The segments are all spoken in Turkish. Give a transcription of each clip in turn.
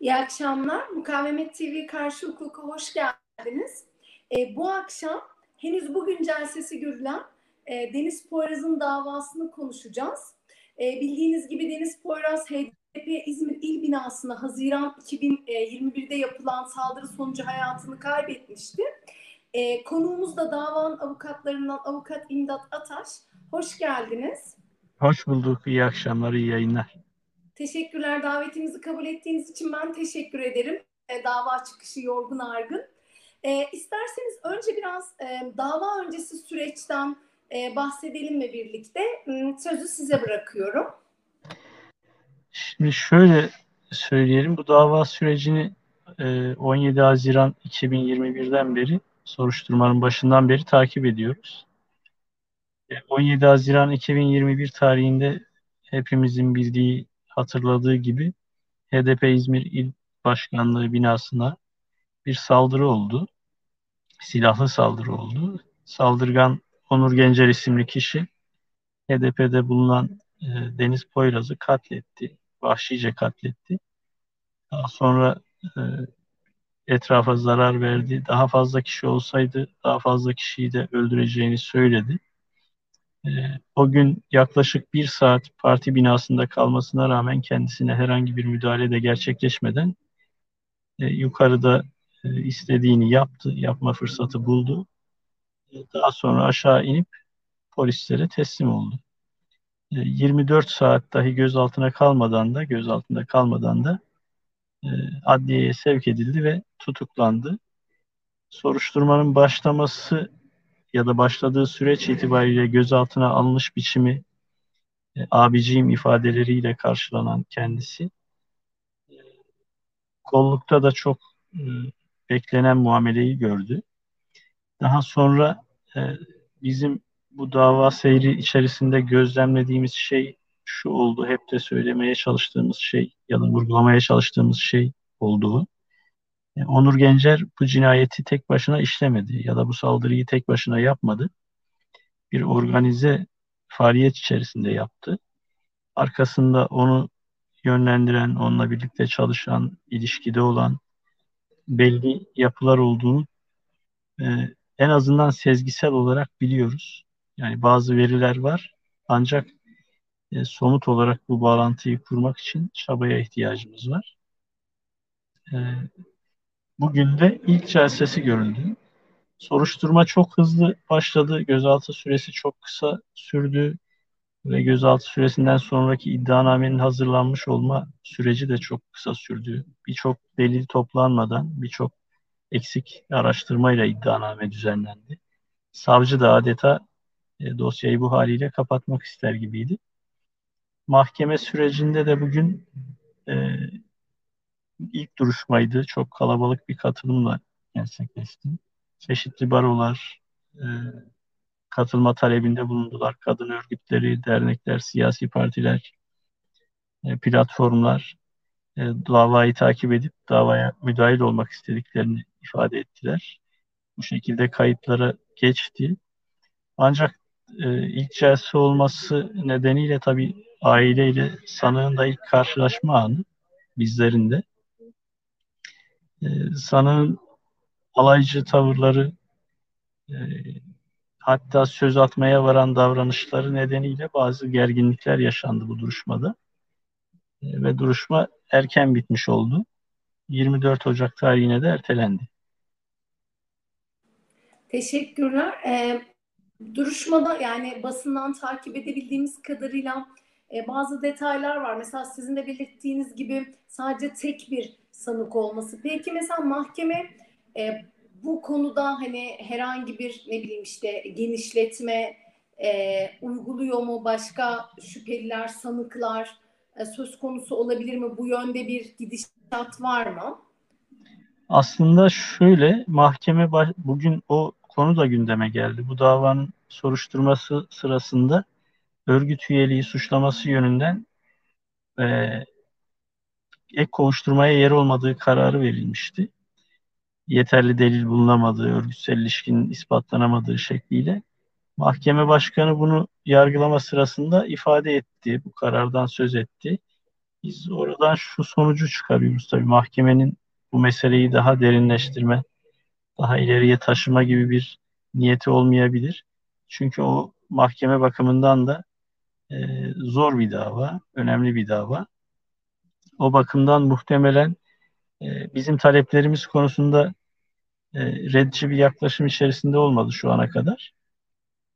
İyi akşamlar. Mukavemet TV Karşı Hukuka hoş geldiniz. E, bu akşam henüz bugün celsesi görülen e, Deniz Poyraz'ın davasını konuşacağız. E, bildiğiniz gibi Deniz Poyraz HDP İzmir İl binasına Haziran 2021'de yapılan saldırı sonucu hayatını kaybetmişti. E, konuğumuz da davanın avukatlarından avukat İmdat Ataş. Hoş geldiniz. Hoş bulduk. İyi akşamlar, iyi yayınlar. Teşekkürler. Davetimizi kabul ettiğiniz için ben teşekkür ederim. E, dava çıkışı yorgun argın. E, isterseniz önce biraz e, dava öncesi süreçten e, bahsedelim mi birlikte? Sözü size bırakıyorum. Şimdi şöyle söyleyelim. Bu dava sürecini e, 17 Haziran 2021'den beri soruşturmanın başından beri takip ediyoruz. 17 e, Haziran 2021 tarihinde hepimizin bildiği hatırladığı gibi HDP İzmir İl Başkanlığı binasına bir saldırı oldu. Silahlı saldırı oldu. Saldırgan Onur Gencer isimli kişi HDP'de bulunan e, Deniz Poyraz'ı katletti. Vahşice katletti. Daha sonra e, etrafa zarar verdi. Daha fazla kişi olsaydı daha fazla kişiyi de öldüreceğini söyledi. O gün yaklaşık bir saat parti binasında kalmasına rağmen kendisine herhangi bir müdahale de gerçekleşmeden e, yukarıda e, istediğini yaptı, yapma fırsatı buldu. E, daha sonra aşağı inip polislere teslim oldu. 24 saat dahi gözaltına kalmadan da gözaltında kalmadan da adliyeye sevk edildi ve tutuklandı. Soruşturmanın başlaması ya da başladığı süreç itibariyle gözaltına alınış biçimi e, abiciğim ifadeleriyle karşılanan kendisi kollukta da çok e, beklenen muameleyi gördü. Daha sonra e, bizim bu dava seyri içerisinde gözlemlediğimiz şey şu oldu. Hep de söylemeye çalıştığımız şey ya da vurgulamaya çalıştığımız şey olduğu. E, Onur Gencer bu cinayeti tek başına işlemedi ya da bu saldırıyı tek başına yapmadı. Bir organize faaliyet içerisinde yaptı. Arkasında onu yönlendiren, onunla birlikte çalışan, ilişkide olan belli yapılar olduğunu e, en azından sezgisel olarak biliyoruz. Yani bazı veriler var ancak e, somut olarak bu bağlantıyı kurmak için çabaya ihtiyacımız var. E, Bugün de ilk celsesi görüldü. Soruşturma çok hızlı başladı. Gözaltı süresi çok kısa sürdü ve gözaltı süresinden sonraki iddianamenin hazırlanmış olma süreci de çok kısa sürdü. Birçok delil toplanmadan, birçok eksik araştırmayla iddianame düzenlendi. Savcı da adeta e, dosyayı bu haliyle kapatmak ister gibiydi. Mahkeme sürecinde de bugün e, ilk duruşmaydı. Çok kalabalık bir katılımla gerçekleşti. Çeşitli barolar e, katılma talebinde bulundular. Kadın örgütleri, dernekler, siyasi partiler, e, platformlar e, davayı takip edip davaya müdahil olmak istediklerini ifade ettiler. Bu şekilde kayıtlara geçti. Ancak e, ilk celse olması nedeniyle tabii aileyle sanığın da ilk karşılaşma anı bizlerin de e, sanığın alaycı tavırları e, hatta söz atmaya varan davranışları nedeniyle bazı gerginlikler yaşandı bu duruşmada. E, ve duruşma erken bitmiş oldu. 24 Ocak tarihine de ertelendi. Teşekkürler. Ee, duruşmada yani basından takip edebildiğimiz kadarıyla e, bazı detaylar var. Mesela sizin de belirttiğiniz gibi sadece tek bir sanık olması. Peki mesela mahkeme e, bu konuda hani herhangi bir ne bileyim işte genişletme e, uyguluyor mu? Başka şüpheliler, sanıklar e, söz konusu olabilir mi? Bu yönde bir gidişat var mı? Aslında şöyle mahkeme bugün o konu da gündeme geldi. Bu davanın soruşturması sırasında örgüt üyeliği suçlaması yönünden e, ek kovuşturmaya yer olmadığı kararı verilmişti. Yeterli delil bulunamadığı, örgütsel ilişkinin ispatlanamadığı şekliyle mahkeme başkanı bunu yargılama sırasında ifade etti, bu karardan söz etti. Biz oradan şu sonucu çıkarıyoruz tabii mahkemenin bu meseleyi daha derinleştirme, daha ileriye taşıma gibi bir niyeti olmayabilir. Çünkü o mahkeme bakımından da e, zor bir dava, önemli bir dava. O bakımdan muhtemelen e, bizim taleplerimiz konusunda e, reddici bir yaklaşım içerisinde olmadı şu ana kadar.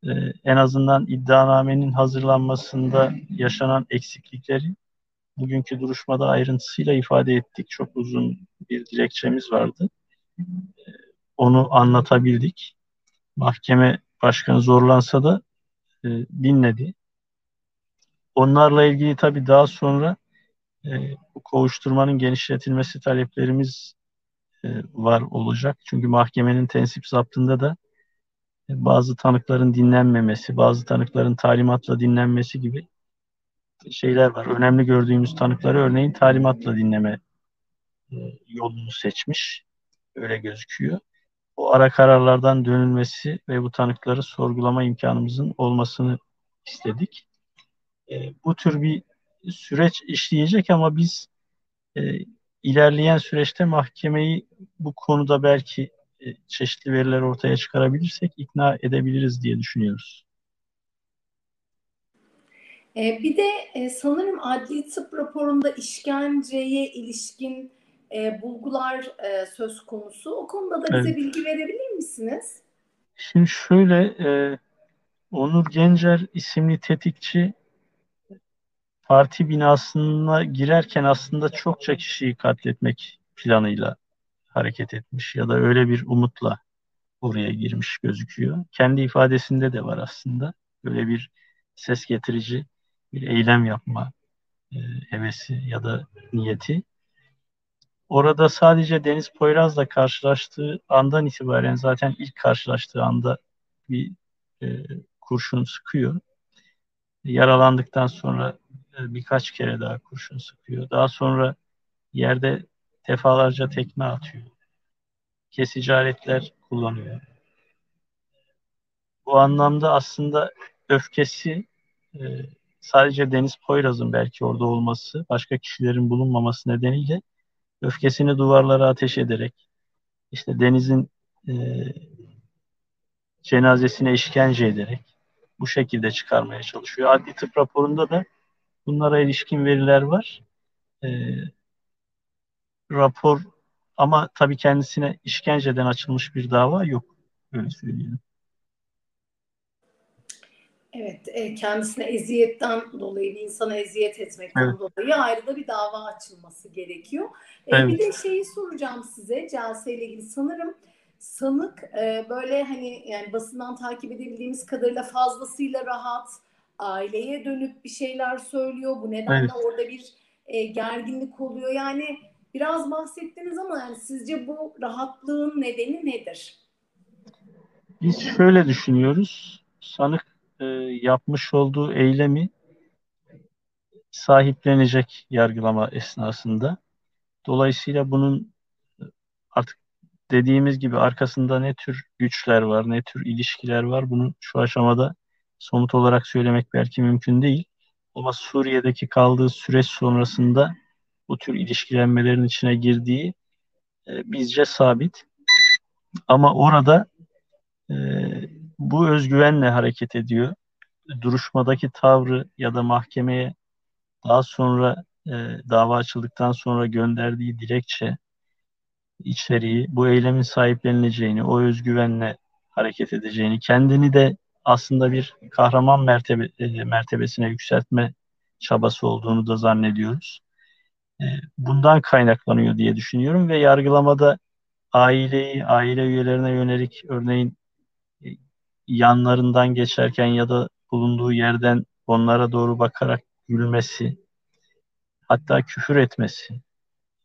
E, en azından iddianamenin hazırlanmasında yaşanan eksiklikleri bugünkü duruşmada ayrıntısıyla ifade ettik. Çok uzun bir dilekçemiz vardı. E, onu anlatabildik. Mahkeme başkanı zorlansa da e, dinledi. Onlarla ilgili tabii daha sonra e, bu kovuşturmanın genişletilmesi taleplerimiz e, var olacak. Çünkü mahkemenin tensip zaptında da e, bazı tanıkların dinlenmemesi, bazı tanıkların talimatla dinlenmesi gibi şeyler var. Önemli gördüğümüz tanıkları örneğin talimatla dinleme e, yolunu seçmiş. Öyle gözüküyor. O ara kararlardan dönülmesi ve bu tanıkları sorgulama imkanımızın olmasını istedik. E, bu tür bir süreç işleyecek ama biz e, ilerleyen süreçte mahkemeyi bu konuda belki e, çeşitli veriler ortaya çıkarabilirsek ikna edebiliriz diye düşünüyoruz. E, bir de e, sanırım adli tıp raporunda işkenceye ilişkin e, bulgular e, söz konusu. O konuda da bize Evet. bilgi verebilir misiniz? Şimdi şöyle e, Onur Gencer isimli tetikçi parti binasına girerken aslında çokça kişiyi katletmek planıyla hareket etmiş ya da öyle bir umutla oraya girmiş gözüküyor. Kendi ifadesinde de var aslında. Böyle bir ses getirici bir eylem yapma e, hevesi ya da niyeti. Orada sadece Deniz Poyraz'la karşılaştığı andan itibaren zaten ilk karşılaştığı anda bir e, kurşun sıkıyor. Yaralandıktan sonra birkaç kere daha kurşun sıkıyor. Daha sonra yerde defalarca tekme atıyor. Kesici aletler kullanıyor. Bu anlamda aslında öfkesi e, sadece Deniz Poyraz'ın belki orada olması, başka kişilerin bulunmaması nedeniyle öfkesini duvarlara ateş ederek işte Deniz'in e, cenazesine işkence ederek bu şekilde çıkarmaya çalışıyor. Adli tıp raporunda da bunlara ilişkin veriler var. E, rapor ama tabii kendisine işkenceden açılmış bir dava yok. Öyle söyleyelim. Evet, e, kendisine eziyetten dolayı, bir insana eziyet etmekten Evet. dolayı ayrı da bir dava açılması gerekiyor. E, Evet. Bir de şeyi soracağım size, Celse ile ilgili. Sanırım sanık e, böyle hani yani basından takip edebildiğimiz kadarıyla fazlasıyla rahat, aileye dönüp bir şeyler söylüyor. Bu nedenle Evet. orada bir e, gerginlik oluyor. Yani biraz bahsettiniz ama yani sizce bu rahatlığın nedeni nedir? Biz şöyle düşünüyoruz. Sanık e, yapmış olduğu eylemi sahiplenecek yargılama esnasında. Dolayısıyla bunun e, artık dediğimiz gibi arkasında ne tür güçler var, ne tür ilişkiler var bunu şu aşamada somut olarak söylemek belki mümkün değil. Ama Suriye'deki kaldığı süreç sonrasında bu tür ilişkilenmelerin içine girdiği e, bizce sabit. Ama orada e, bu özgüvenle hareket ediyor. Duruşmadaki tavrı ya da mahkemeye daha sonra e, dava açıldıktan sonra gönderdiği dilekçe içeriği bu eylemin sahiplenileceğini, o özgüvenle hareket edeceğini, kendini de aslında bir kahraman mertebe, e, mertebesine yükseltme çabası olduğunu da zannediyoruz. E, bundan kaynaklanıyor diye düşünüyorum ve yargılamada aileyi, aile üyelerine yönelik örneğin e, yanlarından geçerken ya da bulunduğu yerden onlara doğru bakarak gülmesi, hatta küfür etmesi,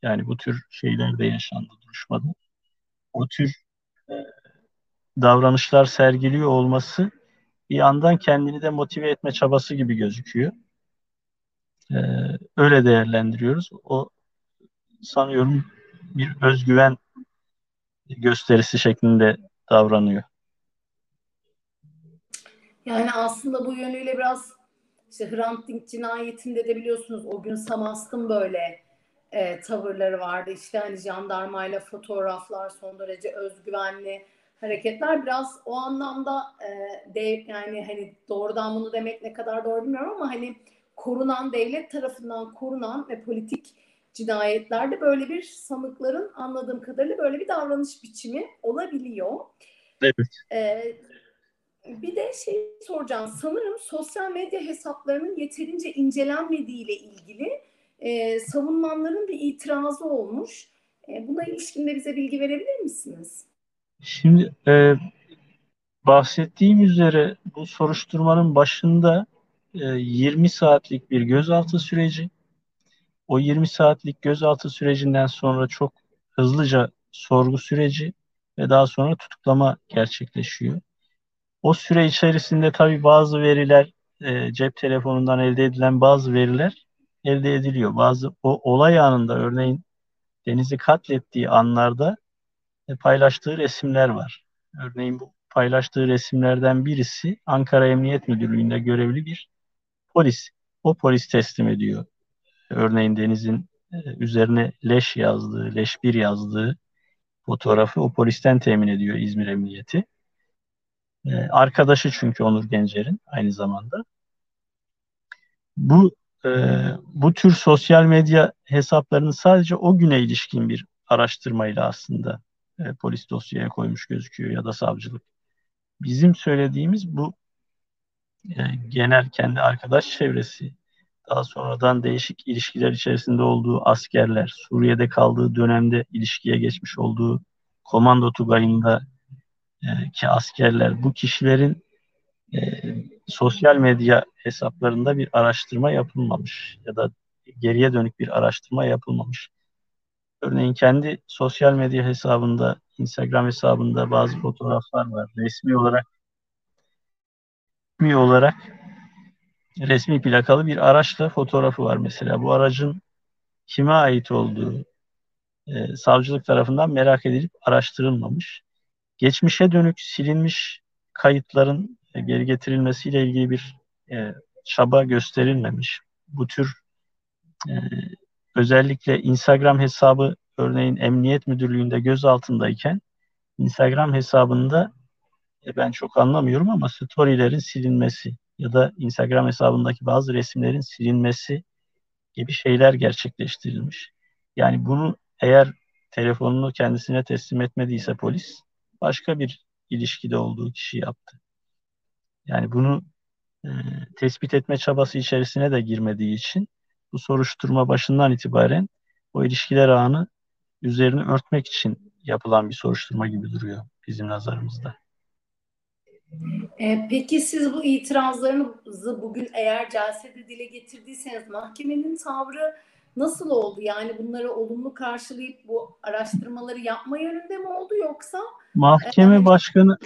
yani bu tür şeyler de yaşandı duruşmada. O tür davranışlar sergiliyor olması bir yandan kendini de motive etme çabası gibi gözüküyor. E, öyle değerlendiriyoruz. O sanıyorum bir özgüven gösterisi şeklinde davranıyor. Yani aslında bu yönüyle biraz işte Hrant Dink cinayetinde de biliyorsunuz o gün Samast'ın böyle e, tavırları vardı. İşte hani jandarmayla fotoğraflar son derece özgüvenli hareketler biraz o anlamda e, de, yani hani doğrudan bunu demek ne kadar doğru bilmiyorum ama hani korunan devlet tarafından korunan ve politik cinayetlerde böyle bir sanıkların anladığım kadarıyla böyle bir davranış biçimi olabiliyor. Evet. Ee, bir de şey soracağım. Sanırım sosyal medya hesaplarının yeterince incelenmediği ile ilgili e, savunmanların bir itirazı olmuş. E, buna ilişkin de bize bilgi verebilir misiniz? Şimdi e, bahsettiğim üzere bu soruşturmanın başında e, 20 saatlik bir gözaltı süreci. O 20 saatlik gözaltı sürecinden sonra çok hızlıca sorgu süreci ve daha sonra tutuklama gerçekleşiyor. O süre içerisinde tabii bazı veriler e, cep telefonundan elde edilen bazı veriler elde ediliyor. Bazı o olay anında örneğin Deniz'i katlettiği anlarda paylaştığı resimler var. Örneğin bu paylaştığı resimlerden birisi Ankara Emniyet Müdürlüğü'nde görevli bir polis. O polis teslim ediyor. Örneğin Deniz'in e, üzerine leş yazdığı, leş bir yazdığı fotoğrafı o polisten temin ediyor İzmir Emniyeti. Ee, arkadaşı çünkü Onur Gencer'in aynı zamanda. Bu e, bu tür sosyal medya hesaplarını sadece o güne ilişkin bir araştırmayla aslında e, polis dosyaya koymuş gözüküyor ya da savcılık. Bizim söylediğimiz bu e, genel kendi arkadaş çevresi, daha sonradan değişik ilişkiler içerisinde olduğu askerler, Suriye'de kaldığı dönemde ilişkiye geçmiş olduğu komando tugayında e, ki askerler bu kişilerin e, sosyal medya hesaplarında bir araştırma yapılmamış ya da geriye dönük bir araştırma yapılmamış. Örneğin kendi sosyal medya hesabında, Instagram hesabında bazı fotoğraflar var. Resmi olarak resmi olarak resmi plakalı bir araçla fotoğrafı var mesela. Bu aracın kime ait olduğu e, savcılık tarafından merak edilip araştırılmamış geçmişe dönük silinmiş kayıtların e, geri getirilmesiyle ilgili bir e, çaba gösterilmemiş. Bu tür e, özellikle Instagram hesabı örneğin Emniyet Müdürlüğü'nde gözaltındayken Instagram hesabında e, ben çok anlamıyorum ama storylerin silinmesi ya da Instagram hesabındaki bazı resimlerin silinmesi gibi şeyler gerçekleştirilmiş. Yani bunu eğer telefonunu kendisine teslim etmediyse polis başka bir ilişkide olduğu kişi yaptı. Yani bunu e, tespit etme çabası içerisine de girmediği için bu soruşturma başından itibaren o ilişkiler ağını üzerini örtmek için yapılan bir soruşturma gibi duruyor bizim nazarımızda. E, peki siz bu itirazlarınızı bugün eğer celsede dile getirdiyseniz mahkemenin tavrı nasıl oldu? Yani bunları olumlu karşılayıp bu araştırmaları yapma yönünde mi oldu yoksa Mahkeme başkanı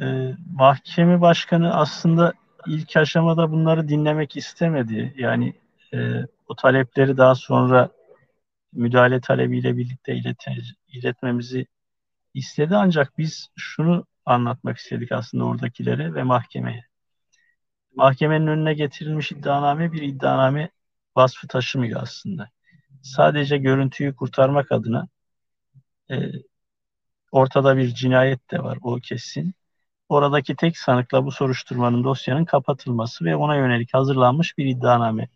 e, mahkeme başkanı aslında ilk aşamada bunları dinlemek istemedi. Yani e, o talepleri daha sonra müdahale talebiyle birlikte ilete, iletmemizi istedi. Ancak biz şunu anlatmak istedik aslında oradakilere ve mahkemeye. Mahkemenin önüne getirilmiş iddianame bir iddianame vasfı taşımıyor aslında. Sadece görüntüyü kurtarmak adına e, ortada bir cinayet de var o kesin. Oradaki tek sanıkla bu soruşturmanın dosyanın kapatılması ve ona yönelik hazırlanmış bir iddianame.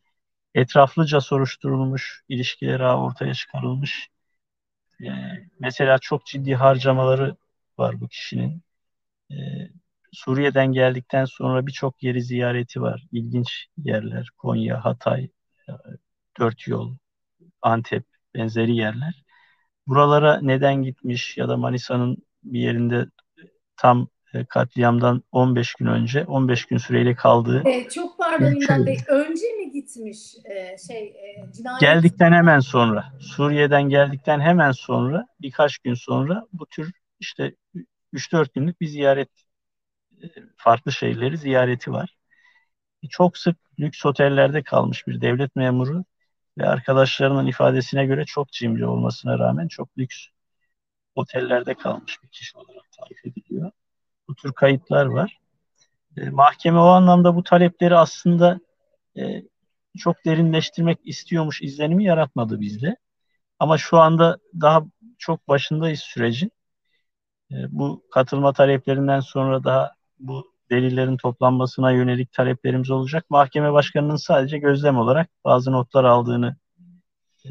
Etraflıca soruşturulmuş, ilişkileri ortaya çıkarılmış. Ee, mesela çok ciddi harcamaları var bu kişinin. Ee, Suriye'den geldikten sonra birçok yeri ziyareti var. İlginç yerler. Konya, Hatay, e, Dört Yol, Antep benzeri yerler. Buralara neden gitmiş ya da Manisa'nın bir yerinde tam e, katliamdan 15 gün önce 15 gün süreyle kaldığı. E, çok pardon İmdat Bey. Önce mi gitmiş e, şey e, cinayet? Geldikten hemen sonra. Suriye'den geldikten hemen sonra birkaç gün sonra bu tür işte 3-4 günlük bir ziyaret e, farklı şehirleri ziyareti var. Çok sık lüks otellerde kalmış bir devlet memuru ve arkadaşlarının ifadesine göre çok cimri olmasına rağmen çok lüks otellerde kalmış bir kişi olarak tarif ediliyor. Bu tür kayıtlar var. E, mahkeme o anlamda bu talepleri aslında e, çok derinleştirmek istiyormuş izlenimi yaratmadı bizde. Ama şu anda daha çok başındayız sürecin. E, bu katılma taleplerinden sonra daha bu delillerin toplanmasına yönelik taleplerimiz olacak. Mahkeme başkanının sadece gözlem olarak bazı notlar aldığını e,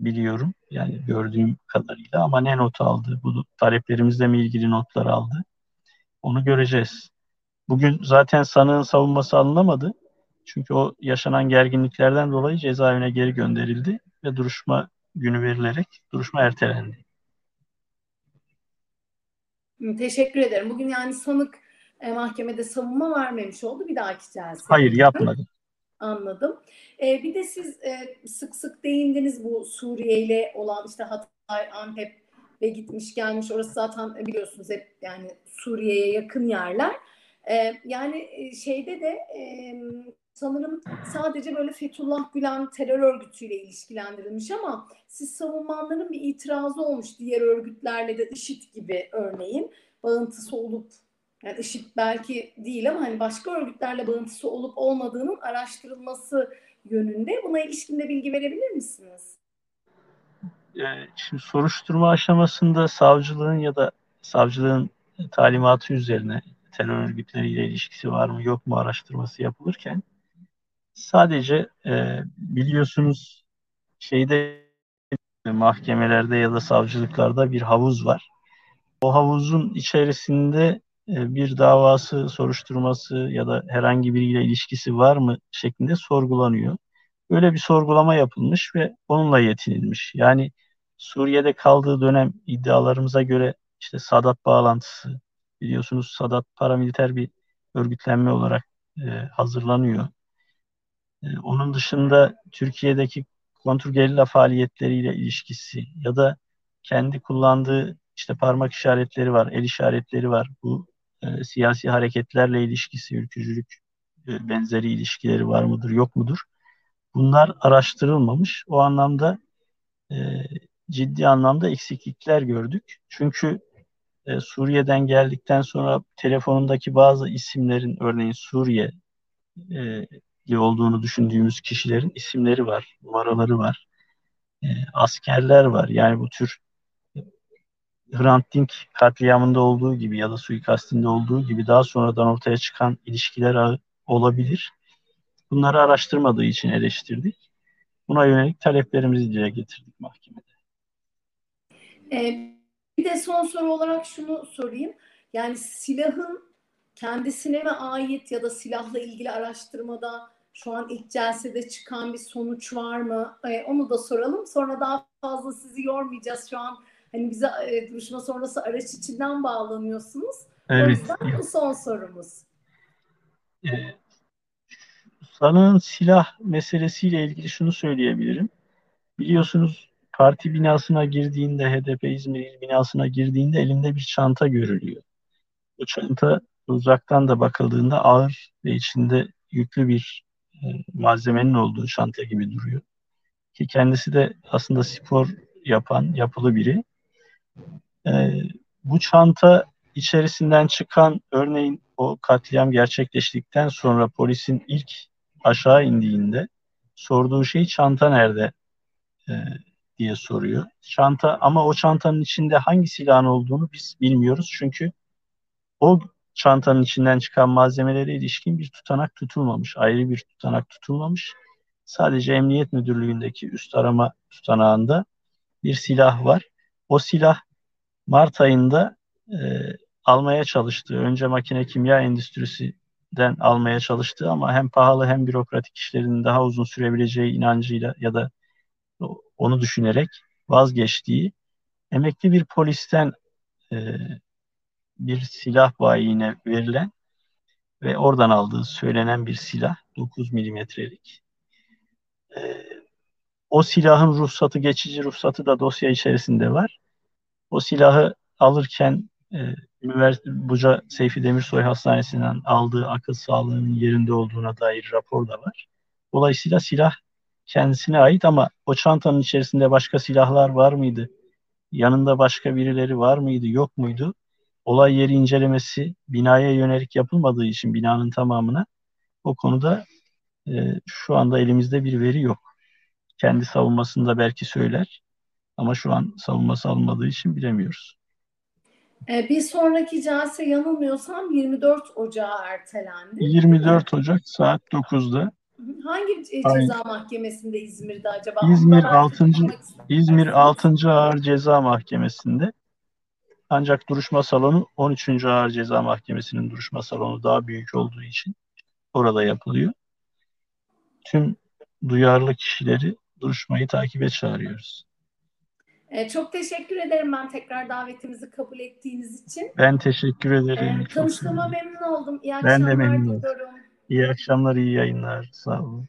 biliyorum. Yani gördüğüm kadarıyla ama ne not aldı, bu taleplerimizle mi ilgili notlar aldı onu göreceğiz. Bugün zaten sanığın savunması alınamadı. Çünkü o yaşanan gerginliklerden dolayı cezaevine geri gönderildi ve duruşma günü verilerek duruşma ertelendi. Teşekkür ederim. Bugün yani sanık e, mahkemede savunma vermemiş oldu bir dahaki celse. Hayır yapmadı. Anladım. E, bir de siz e, sık sık değindiniz bu Suriye ile olan işte Hatay, Antep ve gitmiş gelmiş orası zaten biliyorsunuz hep yani Suriye'ye yakın yerler. E, yani şeyde de e, sanırım sadece böyle Fethullah Gülen terör örgütüyle ilişkilendirilmiş ama siz savunmanların bir itirazı olmuş diğer örgütlerle de IŞİD gibi örneğin bağıntısı olup yani IŞİD belki değil ama hani başka örgütlerle bağıntısı olup olmadığının araştırılması yönünde. Buna ilişkin de bilgi verebilir misiniz? Ee, şimdi soruşturma aşamasında savcılığın ya da savcılığın talimatı üzerine terör örgütleriyle ilişkisi var mı yok mu araştırması yapılırken sadece e, biliyorsunuz şeyde mahkemelerde ya da savcılıklarda bir havuz var. O havuzun içerisinde e, bir davası, soruşturması ya da herhangi biriyle ilişkisi var mı şeklinde sorgulanıyor. Böyle bir sorgulama yapılmış ve onunla yetinilmiş. Yani Suriye'de kaldığı dönem iddialarımıza göre işte Sadat bağlantısı, biliyorsunuz Sadat paramiliter bir örgütlenme olarak e, hazırlanıyor. E, onun dışında Türkiye'deki kontrgerilla faaliyetleriyle ilişkisi ya da kendi kullandığı işte parmak işaretleri var, el işaretleri var. Bu e, siyasi hareketlerle ilişkisi, ülkücülük e, benzeri ilişkileri var mıdır, yok mudur? Bunlar araştırılmamış. O anlamda e, ciddi anlamda eksiklikler gördük. Çünkü e, Suriye'den geldikten sonra telefonundaki bazı isimlerin, örneğin Suriye e, olduğunu düşündüğümüz kişilerin isimleri var, numaraları var, e, askerler var. Yani bu tür Hrant Dink katliamında olduğu gibi ya da suikastinde olduğu gibi daha sonradan ortaya çıkan ilişkiler olabilir. Bunları araştırmadığı için eleştirdik. Buna yönelik taleplerimizi dile getirdik mahkemede. Ee, bir de son soru olarak şunu sorayım. Yani silahın kendisine mi ait ya da silahla ilgili araştırmada şu an ilk celsede çıkan bir sonuç var mı? Ee, onu da soralım. Sonra daha fazla sizi yormayacağız. Şu an hani bize e, duruşma sonrası araç içinden bağlanıyorsunuz. Evet. O yüzden bu son sorumuz. Ee, sanığın silah meselesiyle ilgili şunu söyleyebilirim. Biliyorsunuz parti binasına girdiğinde, HDP İzmir il binasına girdiğinde elinde bir çanta görülüyor. Bu çanta uzaktan da bakıldığında ağır ve içinde yüklü bir e, malzemenin olduğu çanta gibi duruyor. Ki kendisi de aslında spor yapan, yapılı biri. E, bu çanta içerisinden çıkan örneğin o katliam gerçekleştikten sonra polisin ilk aşağı indiğinde sorduğu şey çanta nerede e, diye soruyor. Çanta ama o çantanın içinde hangi silahın olduğunu biz bilmiyoruz. Çünkü o çantanın içinden çıkan malzemelere ilişkin bir tutanak tutulmamış. Ayrı bir tutanak tutulmamış. Sadece Emniyet Müdürlüğü'ndeki üst arama tutanağında bir silah var. O silah Mart ayında e, almaya çalıştığı, önce makine kimya endüstrisinden almaya çalıştığı ama hem pahalı hem bürokratik işlerinin daha uzun sürebileceği inancıyla ya da onu düşünerek vazgeçtiği emekli bir polisten e, bir silah bayine verilen ve oradan aldığı söylenen bir silah 9 milimetrelik. E, o silahın ruhsatı, geçici ruhsatı da dosya içerisinde var. O silahı alırken e, Buca Seyfi Demirsoy Hastanesi'nden aldığı akıl sağlığının yerinde olduğuna dair rapor da var. Dolayısıyla silah kendisine ait ama o çantanın içerisinde başka silahlar var mıydı? Yanında başka birileri var mıydı, yok muydu? olay yeri incelemesi binaya yönelik yapılmadığı için binanın tamamına o konuda e, şu anda elimizde bir veri yok. Kendi savunmasında belki söyler ama şu an savunması alınmadığı için bilemiyoruz. E, bir sonraki celse yanılmıyorsam 24 Ocağı ertelendi. 24 Ocak saat 9'da Hangi e, Aynen. ceza mahkemesinde İzmir'de acaba? İzmir Ondan altıncı- bahsetmek ister İzmir misiniz? 6. Ağır Ceza Mahkemesi'nde ancak duruşma salonu 13. Ağır Ceza Mahkemesi'nin duruşma salonu daha büyük olduğu için orada yapılıyor. Tüm duyarlı kişileri duruşmayı takibe çağırıyoruz. E, çok teşekkür ederim ben tekrar davetimizi kabul ettiğiniz için. Ben teşekkür ederim. E, Çok tanıştığıma memnun oldum. İyi Ben de memnun oldum. diliyorum. İyi akşamlar, iyi yayınlar. Sağ olun.